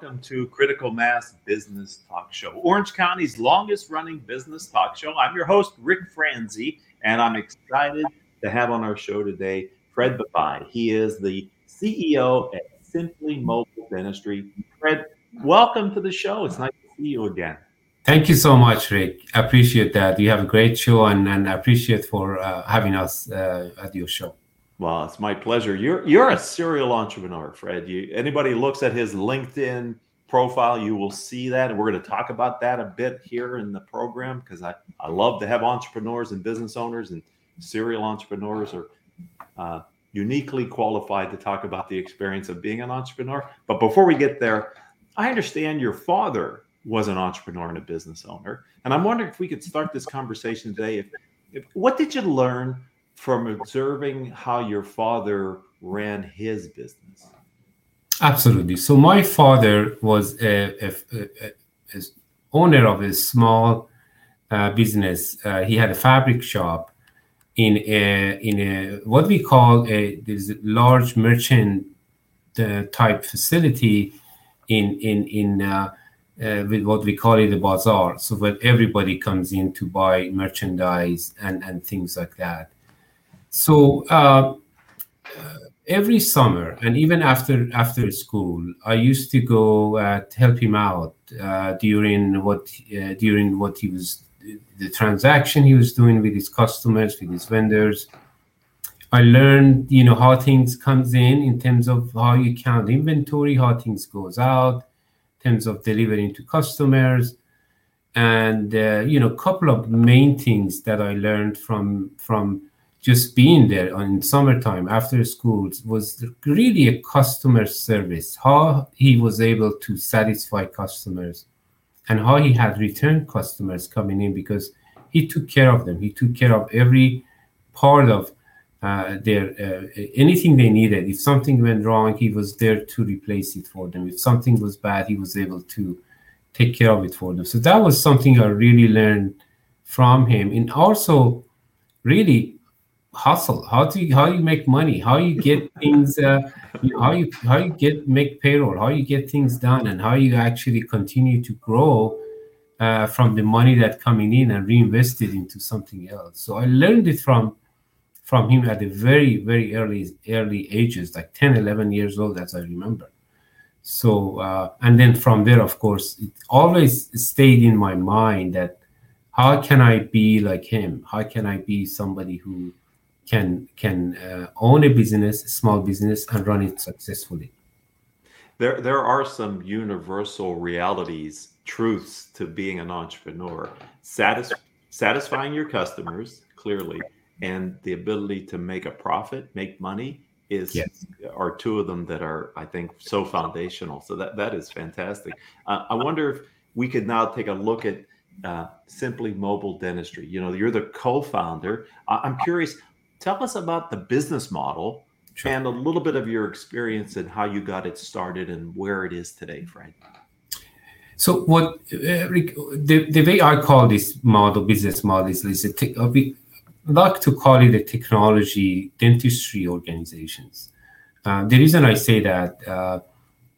welcome to Critical Mass Business Talk Show, Orange County's longest running business talk show. I'm your host, Rick Franzi, and I'm excited to have on our show today Fred Babai. He is the CEO at Simply Mobile Dentistry. Fred, welcome to the show. It's nice to see you again. Thank you so much, Rick. I appreciate that. You have a great show, and, and I appreciate for uh, having us uh, at your show. Well, it's my pleasure. You're you're a serial entrepreneur, Fred. You anybody looks at his LinkedIn profile, you will see that, and we're going to talk about that a bit here in the program because I I love to have entrepreneurs and business owners and serial entrepreneurs are uh, uniquely qualified to talk about the experience of being an entrepreneur. But before we get there, I understand your father was an entrepreneur and a business owner, and I'm wondering if we could start this conversation today. If, if what did you learn from observing how your father ran his business? Absolutely. So my father was a, a, a, a owner of a small uh, business. Uh, he had a fabric shop in a in a what we call a this large merchant uh, type facility in in in uh, uh, with what we call it a bazaar. So where everybody comes in to buy merchandise and and things like that. So uh, every summer, and even after after school, I used to go uh, to help him out uh, during what uh, during what he was the transaction he was doing with his customers, with his vendors. I learned, you know, how things comes in in terms of how you count inventory, how things goes out, in terms of delivering to customers, and uh, you know, a couple of main things that I learned from from just being there in summertime after school was really a customer service how he was able to satisfy customers and how he had return customers coming in because he took care of them. He took care of every part of uh, their uh, anything they needed. If something went wrong he was there to replace it for them. If something was bad he was able to take care of it for them. So that was something i really learned from him. And also really hustle. How do you how you make money? How you get things uh, you know, how you how you get make payroll? How you get things done? And how you actually continue to grow uh, from the money that coming in and reinvest it into something else? So i learned it from from him at a very very early early ages like 10 11 years old as i remember. So uh, and then from there of course it always stayed in my mind that how can i be like him? How can i be somebody who can can uh, own a business, a small business, and run it successfully. There, there are some universal realities, truths to being an entrepreneur. Satis- satisfying your customers clearly, and the ability to make a profit, make money, is yes. are two of them that are, I think, so foundational. So that that is fantastic. Uh, I wonder if we could now take a look at uh, simply mobile dentistry. You know, you're the co-founder. I'm curious Tell us about the business model sure. and a little bit of your experience and how you got it started and where it is today, Frank. So what uh, the, the way I call this model, business model, is, is a te- we like to call it a technology dentistry organizations. Uh, the reason I say that uh,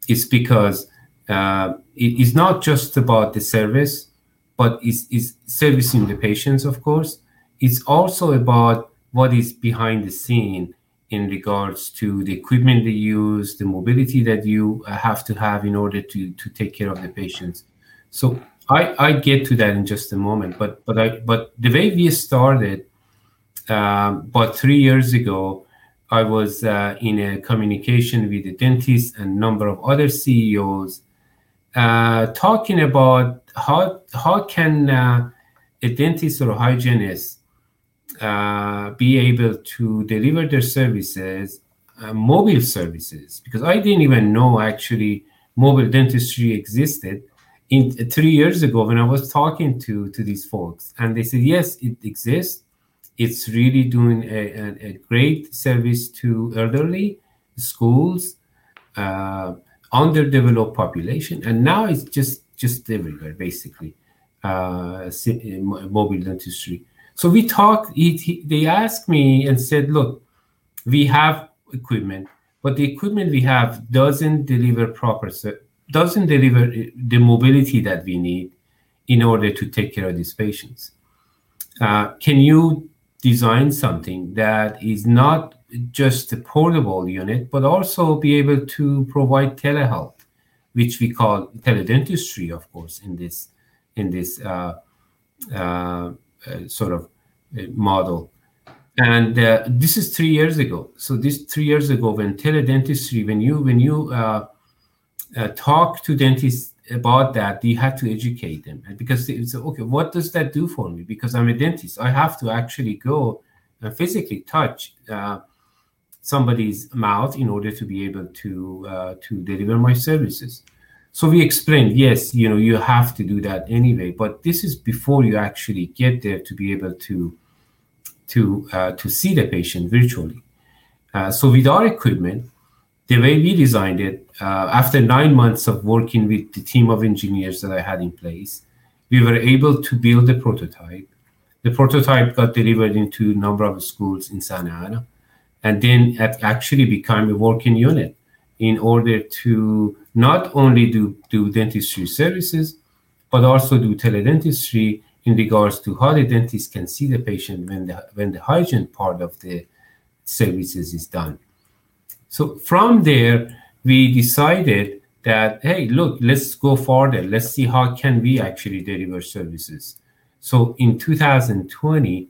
is because uh, it is not just about the service, but it's, it's servicing the patients, of course. It's also about what is behind the scene in regards to the equipment they use, the mobility that you have to have in order to to take care of the patients. So I I get to that in just a moment, but but I but the way we started, um, about three years ago, I was uh, in a communication with a dentist and a number of other CEOs, uh, talking about how how can uh, a dentist or a hygienist be able to deliver their services, uh, mobile services, because I didn't even know actually mobile dentistry existed. In three years ago, when I was talking to to these folks, and they said yes, it exists. It's really doing a, a, a great service to elderly schools, uh, underdeveloped population, and now it's just just everywhere basically. Uh, mobile dentistry. So we talked. He, he, they asked me and said, "Look, we have equipment. but the equipment we have doesn't deliver proper doesn't deliver the mobility that we need in order to take care of these patients. Uh, can you design something that is not just a portable unit, but also be able to provide telehealth, which we call teledentistry, of course, in this in this uh, uh, uh sort of model. And uh, this is three years ago. So this three years ago, when teledentistry, when you when you talk to dentists about that, you have to educate them because it's okay. What does that do for me? Because I'm a dentist, I have to actually go and physically touch uh, somebody's mouth in order to be able to uh, to deliver my services. So we explained, yes, you know, you have to do that anyway, but this is before you actually get there to be able to to uh, to see the patient virtually. Uh, so with our equipment, the way we designed it, uh, after nine months of working with the team of engineers that I had in place, we were able to build a prototype. The prototype got delivered into a number of schools in Santa Ana, and then it actually became a working unit in order to not only do, do dentistry services, but also do teledentistry in regards to how the dentist can see the patient when the, when the hygiene part of the services is done. So from there, we decided that, hey, look, let's go further. Let's see how can we actually deliver services. So in 2020,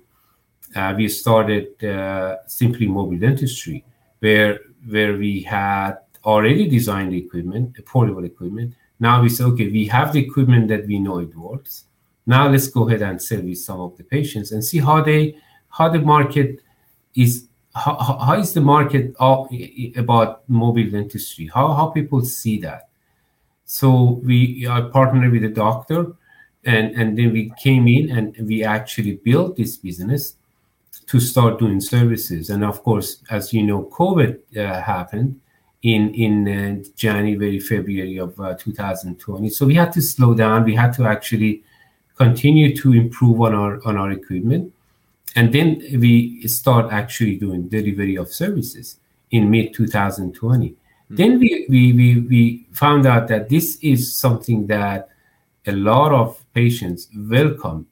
uh, we started uh, Simply Mobile Dentistry, where where we had already designed the equipment, the portable equipment. Now we say, okay, we have the equipment that we know it works. Now let's go ahead and service some of the patients and see how they how the market is how, how is the market about mobile dentistry? How, how people see that? So we are partnered with a doctor, and, and then we came in and we actually built this business to start doing services. And of course, as you know, COVID uh, happened in in uh, January, February of uh, 2020. So we had to slow down. We had to actually continue to improve on our on our equipment. And then we start actually doing delivery of services in mid 2020 mm-hmm. then we, we, we, we found out that this is something that a lot of patients welcome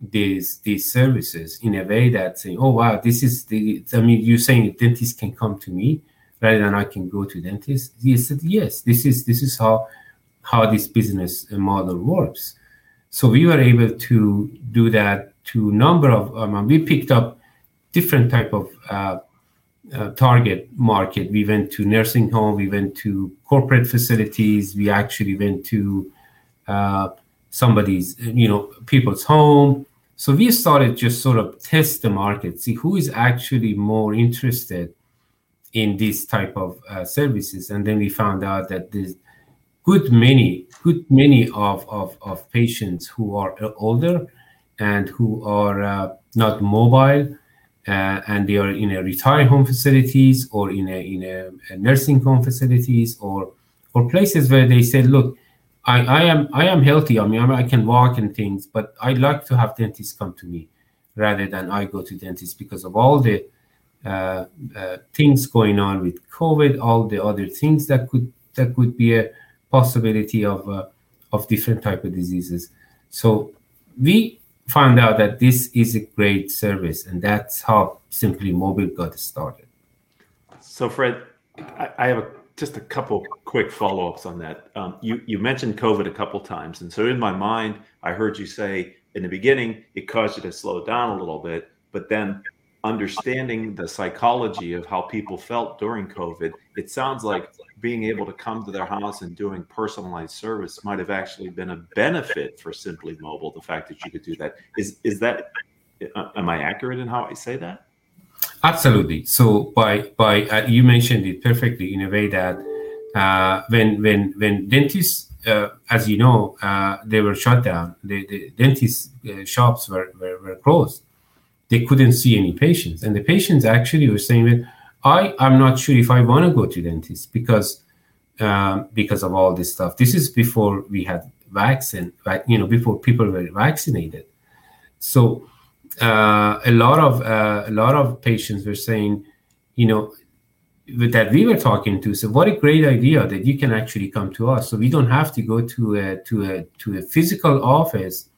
these these services in a way that saying oh wow this is the i mean you're saying dentist can come to me rather than i can go to dentist? Said yes this is this is how how this business model works so we were able to do that to number of um, we picked up different type of uh, uh, target market. We went to nursing home, we went to corporate facilities, we actually went to uh, somebody's, you know, people's home. So we started just sort of test the market, see who is actually more interested in this type of uh, services, and then we found out that there's good many, good many of, of, of patients who are older and who are uh, not mobile uh, and they are in a retired home facilities or in a in a, a, nursing home facilities or or places where they say, look, I, I am I am healthy. I mean, I can walk and things, but I'd like to have dentists come to me rather than I go to dentists because of all the uh, uh, things going on with COVID, all the other things that could that could be a possibility of uh, of different type of diseases. So we found out that this is a great service, and that's how Simply Mobile got started. So, Fred, I, I have a, just a couple quick follow-ups on that. Um, you you mentioned COVID a couple times, and so in my mind, I heard you say in the beginning it caused you to slow down a little bit, but then understanding the psychology of how people felt during COVID, it sounds like being able to come to their house and doing personalized service might have actually been a benefit for Simply Mobile. The fact that you could do that is is that uh, am I accurate in how I say that? Absolutely. So by by uh, you mentioned it perfectly in a way that uh, when when when dentists, uh, as you know, uh, they were shut down. The, the dentist uh, shops were, were, were closed. They couldn't see any patients, and the patients actually were saying that I am not sure if I want to go to dentist because um, because of all this stuff. This is before we had vaccine, you know, before people were vaccinated. So uh, a lot of uh, a lot of patients were saying, you know, that we were talking to said, "What a great idea that you can actually come to us, so we don't have to go to a to a to a physical office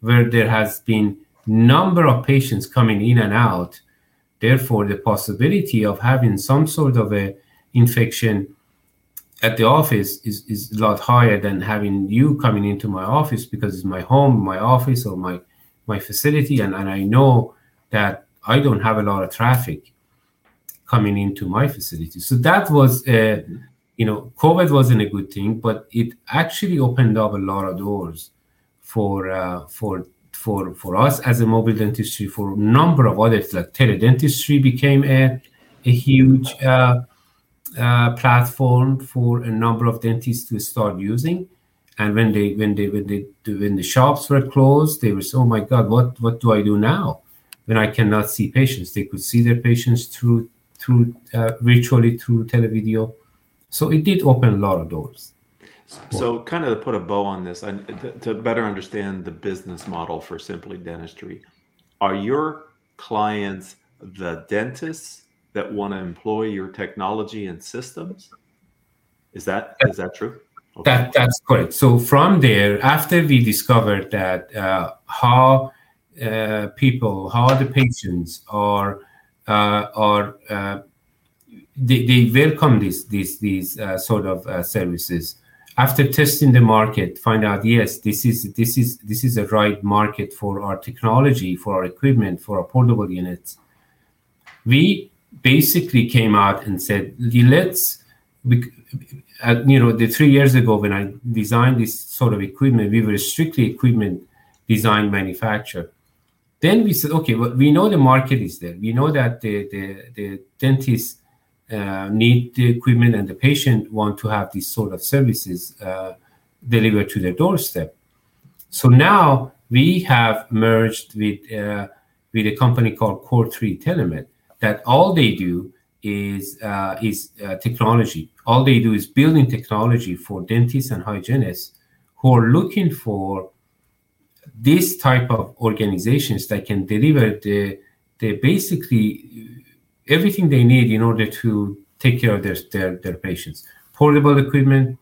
where there has been number of patients coming in and out. Therefore, the possibility of having some sort of a infection at the office is, is a lot higher than having you coming into my office because it's my home, my office, or my my facility, and, and I know that I don't have a lot of traffic coming into my facility. So that was, uh, you know, COVID wasn't a good thing, but it actually opened up a lot of doors for uh, for for for us as a mobile dentistry. For a number of others, like teledentistry became a a huge uh, uh, platform for a number of dentists to start using. And when they when they when they when the shops were closed, they were oh my god, what what do I do now? When I cannot see patients, they could see their patients through through uh, virtually through televideo. So it did open a lot of doors. So, kind of to put a bow on this, and to better understand the business model for Simply Dentistry, are your clients the dentists that want to employ your technology and systems? Is that is that true? Okay. That that's correct. So from there, after we discovered that uh, how uh, people, how the patients are uh, are uh, they, they welcome these these these uh, sort of uh, services. After testing the market, find out yes, this is this is this is a right market for our technology, for our equipment, for our portable units. We basically came out and said, let's, uh, you know, the three years ago when I designed this sort of equipment, we were strictly equipment design manufacturer. Then we said, okay, well, we know the market is there. We know that the the, the dentists uh, need the equipment and the patient want to have these sort of services uh, delivered to their doorstep. So now we have merged with uh, with a company called Core Three Telemed that all they do is uh, is uh, technology. All they do is building technology for dentists and hygienists who are looking for this type of organizations that can deliver the the basically everything they need in order to take care of their their, their patients. Portable equipment.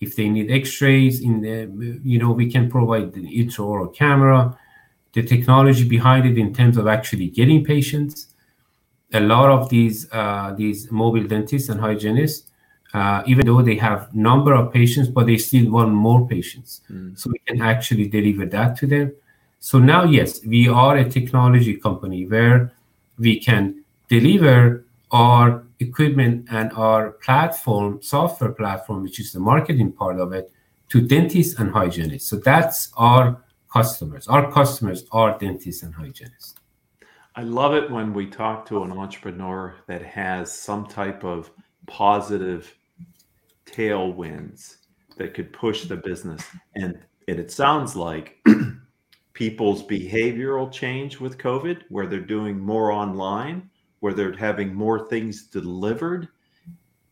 If they need X-rays, in the you know we can provide the intraoral camera, the technology behind it in terms of actually getting patients a lot of these uh, these mobile dentists and hygienists, uh, even though they have number of patients, but they still want more patients. Mm. So we can actually deliver that to them. So now, yes, we are a technology company where we can deliver our equipment and our platform, software platform, which is the marketing part of it, to dentists and hygienists. So that's our customers. Our customers are dentists and hygienists. I love it when we talk to an entrepreneur that has some type of positive tailwinds that could push the business. And, and it sounds like people's behavioral change with COVID, where they're doing more online, where they're having more things delivered,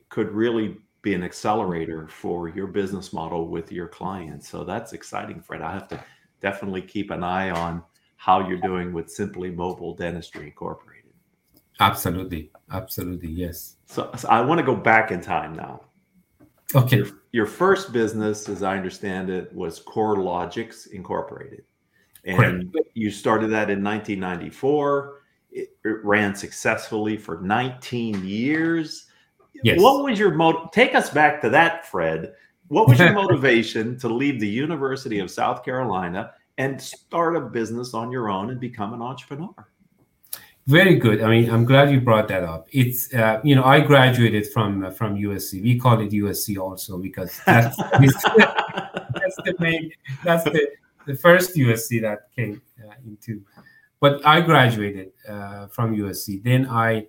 could really be an accelerator for your business model with your clients. So that's exciting, Fred. I have to definitely keep an eye on how you're doing with Simply Mobile Dentistry Incorporated. Absolutely. Absolutely. Yes. So, so I want to go back in time now. Okay. Your, your, first business, as I understand it, was Core Logics Incorporated. And Correct. you started that in 1994. It, it, ran successfully for 19 years. Yes. What was your motive? Take us back to that, Fred. What was your motivation to leave the University of South Carolina and start a business on your own and become an entrepreneur. Very good. I mean, I'm glad you brought that up. It's uh, you know I graduated from uh, from USC. We call it USC also because that's that's the main that's the the first USC that came uh, into. But I graduated uh, from USC. Then I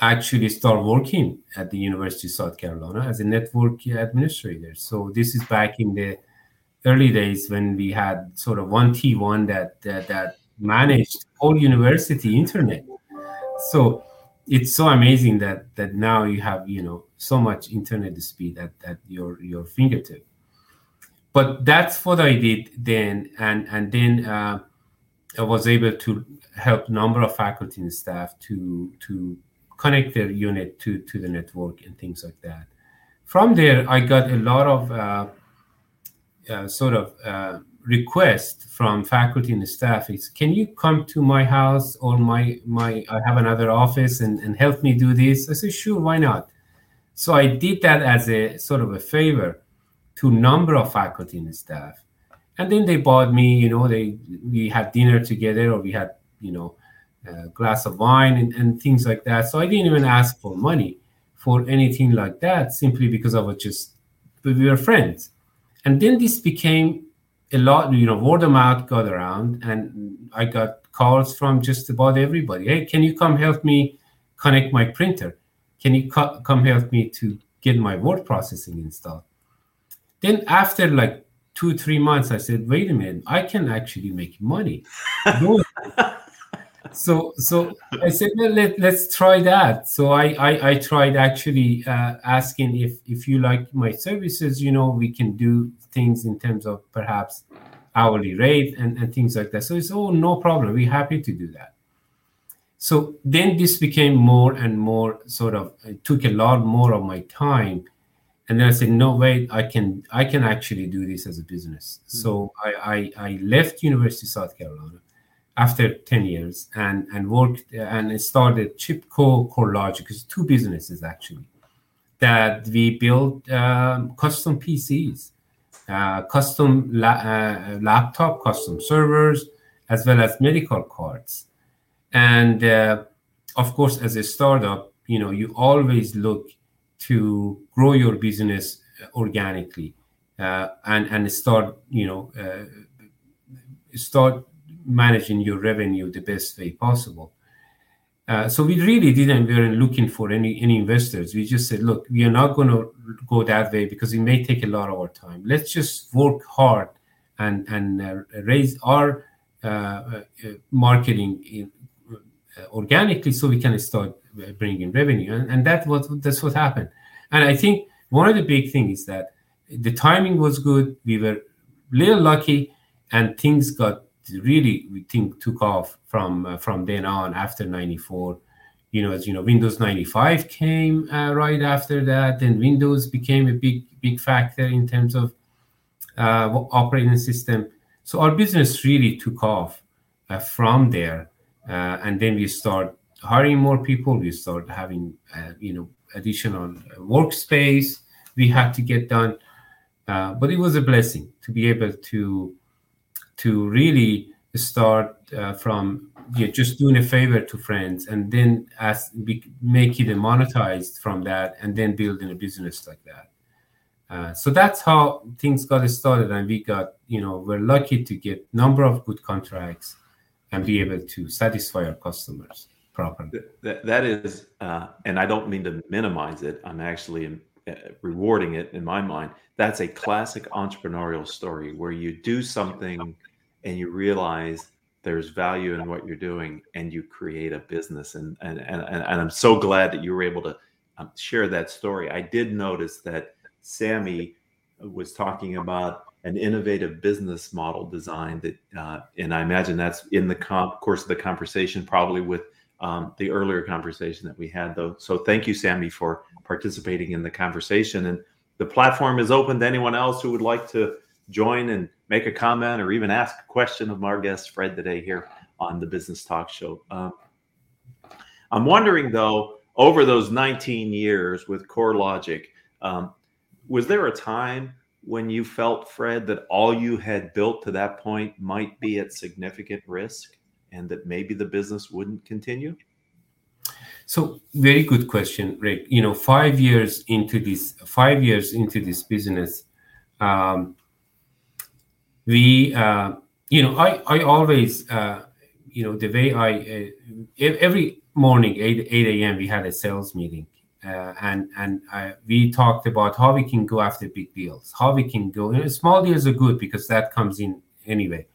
actually started working at the University of South Carolina as a network administrator. So this is back in the early days when we had sort of one T1 that that, that managed all university internet. So it's so amazing that that now you have you know so much internet speed at, at your your fingertip. But that's what I did then, and and then uh, I was able to help number of faculty and staff to to connect their unit to to the network and things like that. From there, I got a lot of uh, uh, sort of uh, request from faculty and staff. Is can you come to my house or my my i have another office and, and help me do this? I said sure why not? So i did that as a sort of a favor to number of faculty and staff and then they bought me you know they we had dinner together or we had you know a glass of wine and, and things like that so i didn't even ask for money for anything like that simply because i was just we were friends and then this became a lot, you know, word of mouth got around, and I got calls from just about everybody. Hey, can you come help me connect my printer? Can you co- come help me to get my word processing installed? Then after like two three months, I said, wait a minute, I can actually make money. so so I said, well, let, let's try that. So I I, I tried actually uh, asking if if you like my services, you know, we can do things in terms of perhaps hourly rate and, and things like that. So it's oh no problem. We're happy to do that. So then this became more and more sort of it took a lot more of my time. And then I said, no, wait, I can I can actually do this as a business. Mm-hmm. So I, I, I left University of South Carolina after 10 years and, and worked and started Chipco CoreLogic, because two businesses actually that we built um, custom PCs uh, custom la- uh, laptop, custom servers, as well as medical cards. And uh, of course, as a startup, you know you always look to grow your business organically uh, and and start you know uh, start managing your revenue the best way possible. Uh, so we really didn't we weren't looking for any any investors. We just said, look, we are not going to go that way because it may take a lot of our time. Let's just work hard and and uh, raise our uh, uh marketing in, uh, organically so we can start bringing revenue. And, and that was that's what happened. And I think one of the big things is that the timing was good. We were little lucky, and things got really we think took off from uh, from then on after 94 you know as you know windows 95 came uh, right after that then windows became a big big factor in terms of uh, operating system so our business really took off uh, from there uh, and then we start hiring more people we start having uh, you know additional workspace we had to get done. But it was a blessing to be able to to really start uh, from you know, just doing a favor to friends and then as make it monetized from that and then building a business like that. Uh, so that's how things got started and we got you know we're lucky to get number of good contracts and be able to satisfy our customers that, that is uh, and i don't mean to minimize it i'm actually uh, rewarding it in my mind. That's a classic entrepreneurial story where you do something and you realize there's value in what you're doing and you create a business. And and and, and i'm so glad that you were able to um, share that story. I did notice that sammy was talking about an innovative business model design that uh, and i imagine that's in the comp- course of the conversation probably with um, the earlier conversation that we had though. So thank you sammy for participating in the conversation. And the platform is open to anyone else who would like to join and make a comment or even ask a question of our guest Fred today here on the Business Talk Show. Um, I'm wondering though, over those 19 years with CoreLogic, um, was there a time when you felt, Fred, that all you had built to that point might be at significant risk and that maybe the business wouldn't continue? So very good question, Rick. You know, five years into this, five years into this business, um, we uh, you know i i always uh, you know the way i uh, every morning 8 8 a.m we had a sales meeting uh, and and uh, we talked about how we can go after big deals how we can go you know, small deals are good because that comes in anyway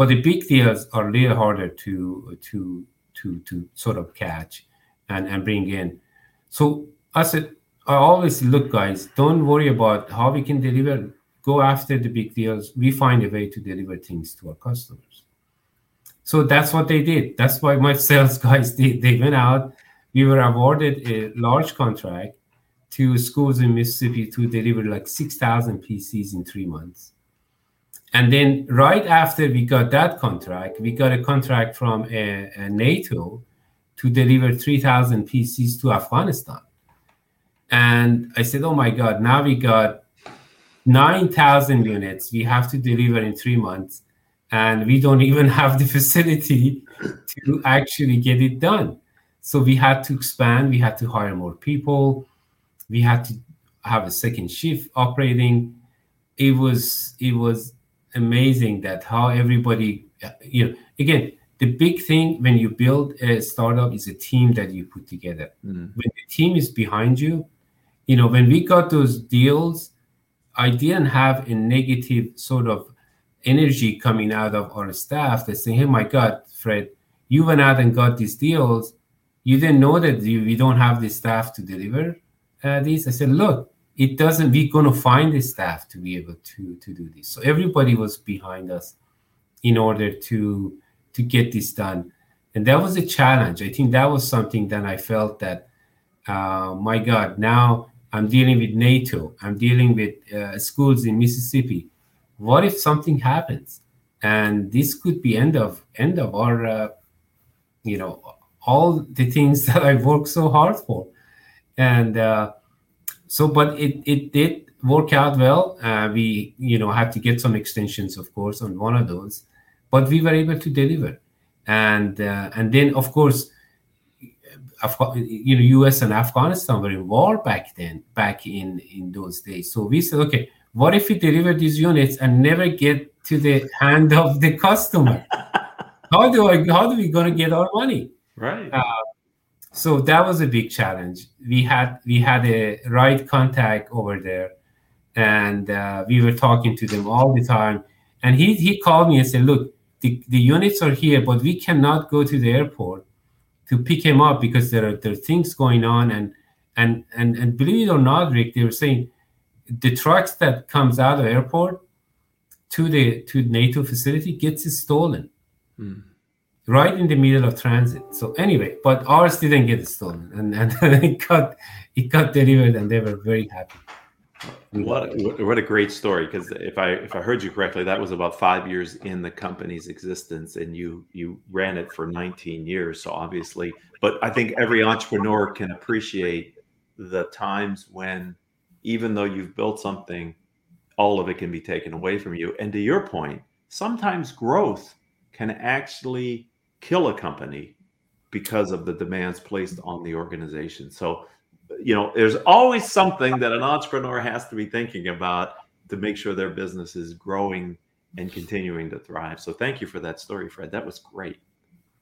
but the big deals are a little harder to to to to sort of catch and and bring in so i said i always look guys don't worry about how we can deliver go after the big deals. We find a way to deliver things to our customers. So that's what they did. That's why my sales guys did. They went out we were awarded a large contract to schools in Mississippi to deliver like 6,000 PCs in three months. And then right after we got that contract, we got a contract from a, a NATO to deliver 3,000 PCs to Afghanistan. And I said, oh my God, now we got 9,000 units we have to deliver in three months. And we don't even have the facility to actually get it done. So we had to expand, we had to hire more people, we had to have a second shift operating. It was it was amazing that how everybody you know again the big thing when you build a startup is a team that you put together. Mm. When the team is behind you, you know, when we got those deals, I didn't have a negative sort of energy coming out of our staff that saying, "Hey, my God, Fred, you went out and got these deals. You didn't know that you, we don't have the staff to deliver uh, these." I said, "Look, it doesn't. We're going to find the staff to be able to to do this." So everybody was behind us in order to to get this done, and that was a challenge. I think that was something that I felt that, uh, my God, now I'm dealing with NATO. I'm dealing with uh, schools in Mississippi. What if something happens? And this could be end of end of our, uh, you know, all the things that I worked so hard for, and uh, so. But it it did work out well. Uh, we you know had to get some extensions, of course, on one of those, but we were able to deliver, and uh, and then of course you know, U.S. and Afghanistan were in war back then, back in in those days. So we said, okay, what if we deliver these units and never get to the hand of the customer? how do I? How do we gonna get our money? Right. Uh, so that was a big challenge. We had we had a right contact over there, and uh, we were talking to them all the time. And he he called me and said, "Look, the, the units are here, but we cannot go to the airport to pick him up because there are there are things going on and and and and believe it or not, Rick, they were saying the trucks that comes out of airport to the to NATO facility gets stolen. Mm. Right in the middle of transit. So anyway, but ours didn't get stolen and, and it got it got delivered and they were very happy. What what a great story! Because if I if I heard you correctly, that was about five years in the company's existence, and you you ran it for 19 years. So obviously, but I think every entrepreneur can appreciate the times when, even though you've built something, all of it can be taken away from you. And to your point, sometimes growth can actually kill a company because of the demands placed on the organization. So you know, there's always something that an entrepreneur has to be thinking about to make sure their business is growing and continuing to thrive. So thank you for that story, Fred. That was great.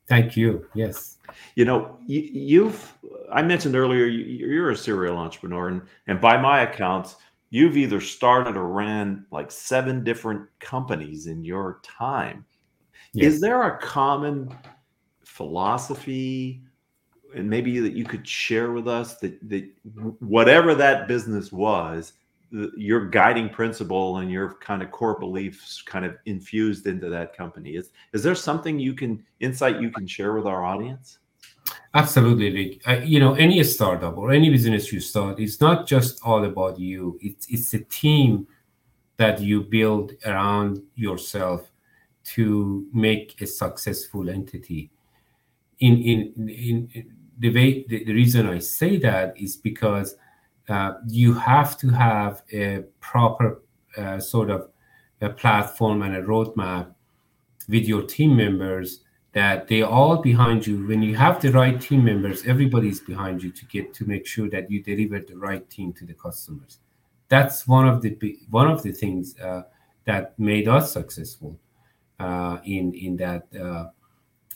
Thank you. Yes. You know, you, have I mentioned earlier you, are a serial entrepreneur, and and by my accounts, you've either started or ran like seven different companies in your time. Yes. Is there a common philosophy and maybe that you could share with us that, that whatever that business was your guiding principle and your kind of core beliefs kind of infused into that company? Is is there something you can insight you can share with our audience? Absolutely rick. Uh, you know any startup or any business you start it's not just all about you. It's it's a team that you build around yourself to make a successful entity. In in in the way the, the reason I say that is because uh, you have to have a proper uh, sort of a platform and a roadmap with your team members that they all behind you. When you have the right team members everybody's behind you to get to make sure that you deliver the right team to the customers. That's one of the one of the things uh, that made us successful in in that uh,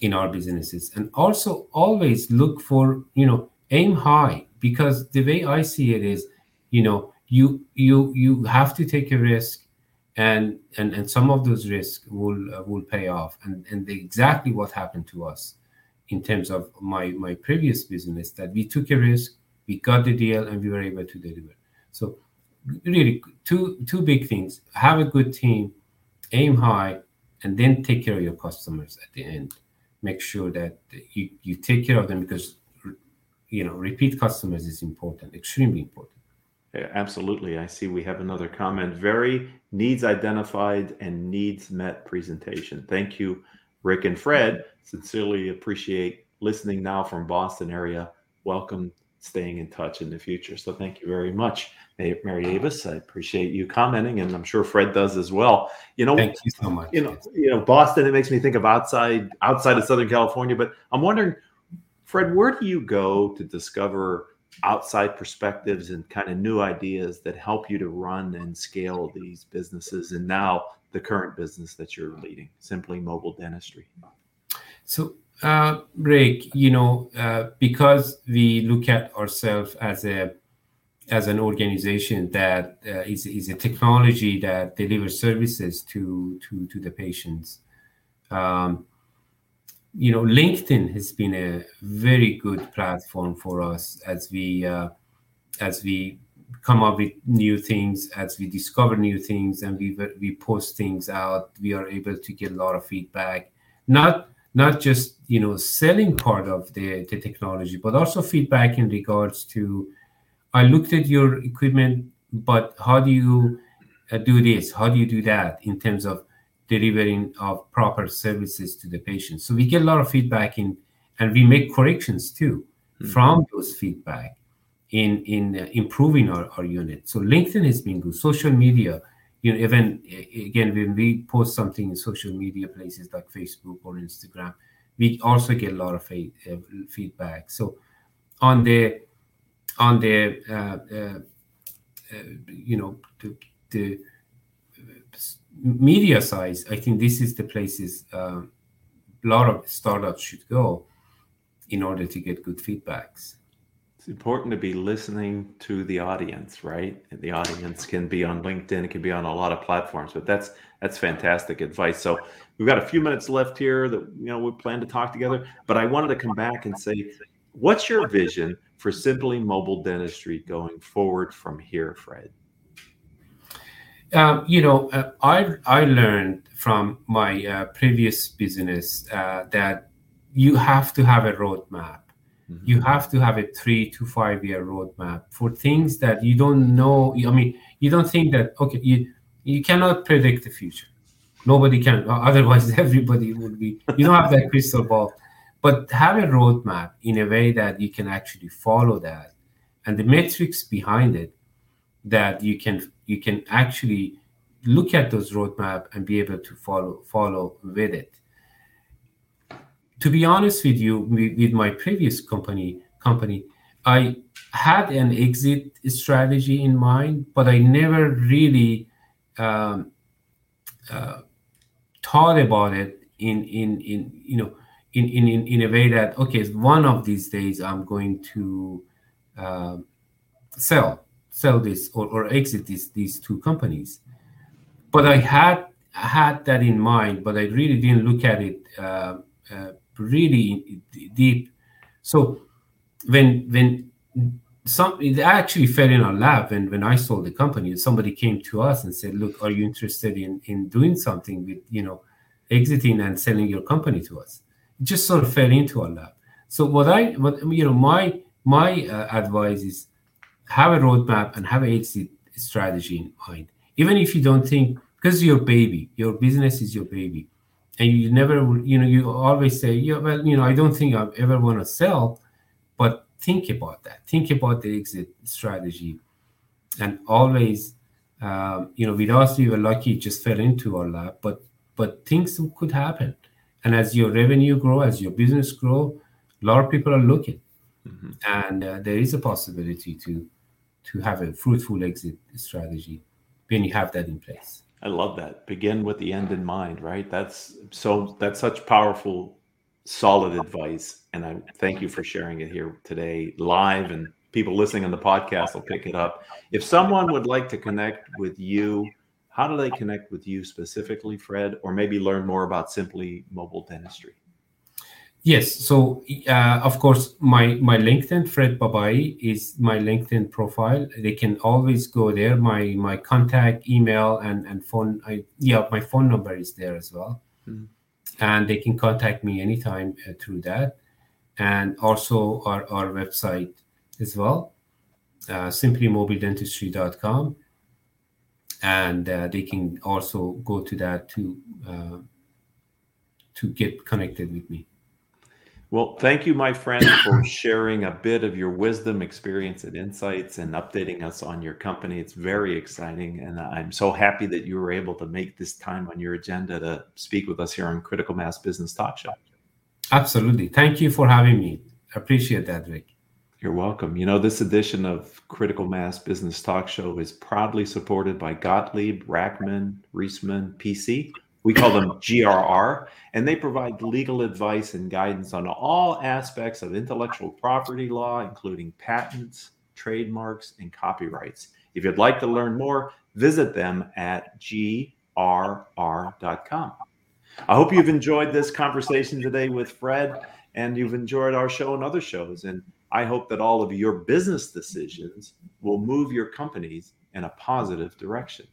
in our businesses. And also always look for you know aim high because the way i see it is you know you you you have to take a risk and and and some of those risks will uh, will pay off. And and exactly what happened to us in terms of my my previous business that we took a risk we got the deal and we were able to deliver. So really two two big things. Have a good team aim high and then take care of your customers at the end make sure that you, you take care of them because you know, repeat customers is important, extremely important. Yeah, absolutely. I see we have another comment. Very needs identified and needs met presentation. Thank you, Rick and Fred. Sincerely appreciate listening now from Boston area. Welcome staying in touch in the future. So thank you very much, Mary Avis. I appreciate you commenting, and I'm sure Fred does as well. You know, thank you so much. You know, you know, Boston. It makes me think of outside outside of Southern California. But I'm wondering, Fred, where do you go to discover outside perspectives and kind of new ideas that help you to run and scale these businesses and now the current business that you're leading simply mobile dentistry so uh, Rick, you know, uh, because we look at ourselves as a as an organization that uh, is is a technology that delivers services to to to the patients. Um, you know, LinkedIn has been a very good platform for us as we uh, as we come up with new things, as we discover new things, and we we post things out. We are able to get a lot of feedback, not not just you know selling part of the, the technology, but also feedback in regards to I looked at your equipment, but how do you uh, do this? How do you do that in terms of delivering of proper services to the patient. So we get a lot of feedback in, and we make corrections too mm-hmm. from those feedback in in uh, improving our, our unit. So LinkedIn has been good. Social media, you know, even again when we post something in social media places like Facebook or Instagram, we also get a lot of uh, feedback. So on the on the uh, uh, uh you know the, the media size, I think this is the places uh, a lot of startups should go in order to get good feedbacks. It's important to be listening to the audience, right? And the audience can be on LinkedIn, it can be on a lot of platforms, but that's that's fantastic advice. So we've got a few minutes left here that you know we plan to talk together, but I wanted to come back and say, what's your vision for Simply Mobile Dentistry going forward from here, Fred? Um, you know, uh, I I learned from my uh, previous business uh, that you have to have a roadmap. Mm-hmm. You have to have a three to five year roadmap for things that you don't know. I mean, you don't think that okay, you you cannot predict the future. Nobody can. Otherwise, everybody would be. You don't have that crystal ball, but have a roadmap in a way that you can actually follow that, and the metrics behind it that you can you can actually look at those roadmap and be able to follow follow with it to be honest with you with my previous company company i had an exit strategy in mind but i never really um, uh, thought about it in in in you know in, in in in a way that okay one of these days i'm going to uh, sell sell this or, or exit these these two companies. But I had had that in mind, but I really didn't look at it uh, uh, really deep. So when when some it actually fell in our lap when when I sold the company. Somebody came to us and said, "Look, are you interested in in doing something with you know exiting and selling your company to us?" It just sort of fell into our lap. So what I what you know my my uh, advice is have a roadmap and have an exit strategy in mind. Even if you don't think, because your baby, your business is your baby, and you never, you know, you always say, yeah, well, you know, I don't think I ever want to sell, but think about that. Think about the exit strategy, and always, um, you know, with us, we were lucky; it just fell into our lap. But but things could happen, and as your revenue grow, as your business grow, a lot of people are looking, mm-hmm. and uh, there is a possibility to to have a fruitful exit strategy when you have that in place. I love that. Begin with the end in mind, right? That's so that's such powerful, solid advice. And I thank you for sharing it here today live and people listening on the podcast will pick it up. If someone would like to connect with you, how do they connect with you specifically, Fred, or maybe learn more about Simply Mobile Dentistry? Yes. So, uh, of course, my my LinkedIn, Fred Babai, is my LinkedIn profile. They can always go there. My my contact, email, and and phone. I yeah, my phone number is there as well, mm-hmm. and they can contact me anytime uh, through that. and also our, our website as well, uh, simplymobiledentistry.com. And uh, they can also go to that to uh, to get connected with me. Well, thank you, my friend, for sharing a bit of your wisdom, experience, and insights and updating us on your company. It's very exciting. And I'm so happy that you were able to make this time on your agenda to speak with us here on Critical Mass Business Talk Show. Absolutely. Thank you for having me. I appreciate that, Rick. You're welcome. You know, this edition of Critical Mass Business Talk Show is proudly supported by Gottlieb, Rackman, Reisman, PC we call them GRR, and they provide legal advice and guidance on all aspects of intellectual property law, including patents, trademarks, and copyrights. If you'd like to learn more, visit them at grr.com. I hope you've enjoyed this conversation today with Fred and you've enjoyed our show and other shows. And I hope that all of your business decisions will move your companies in a positive direction.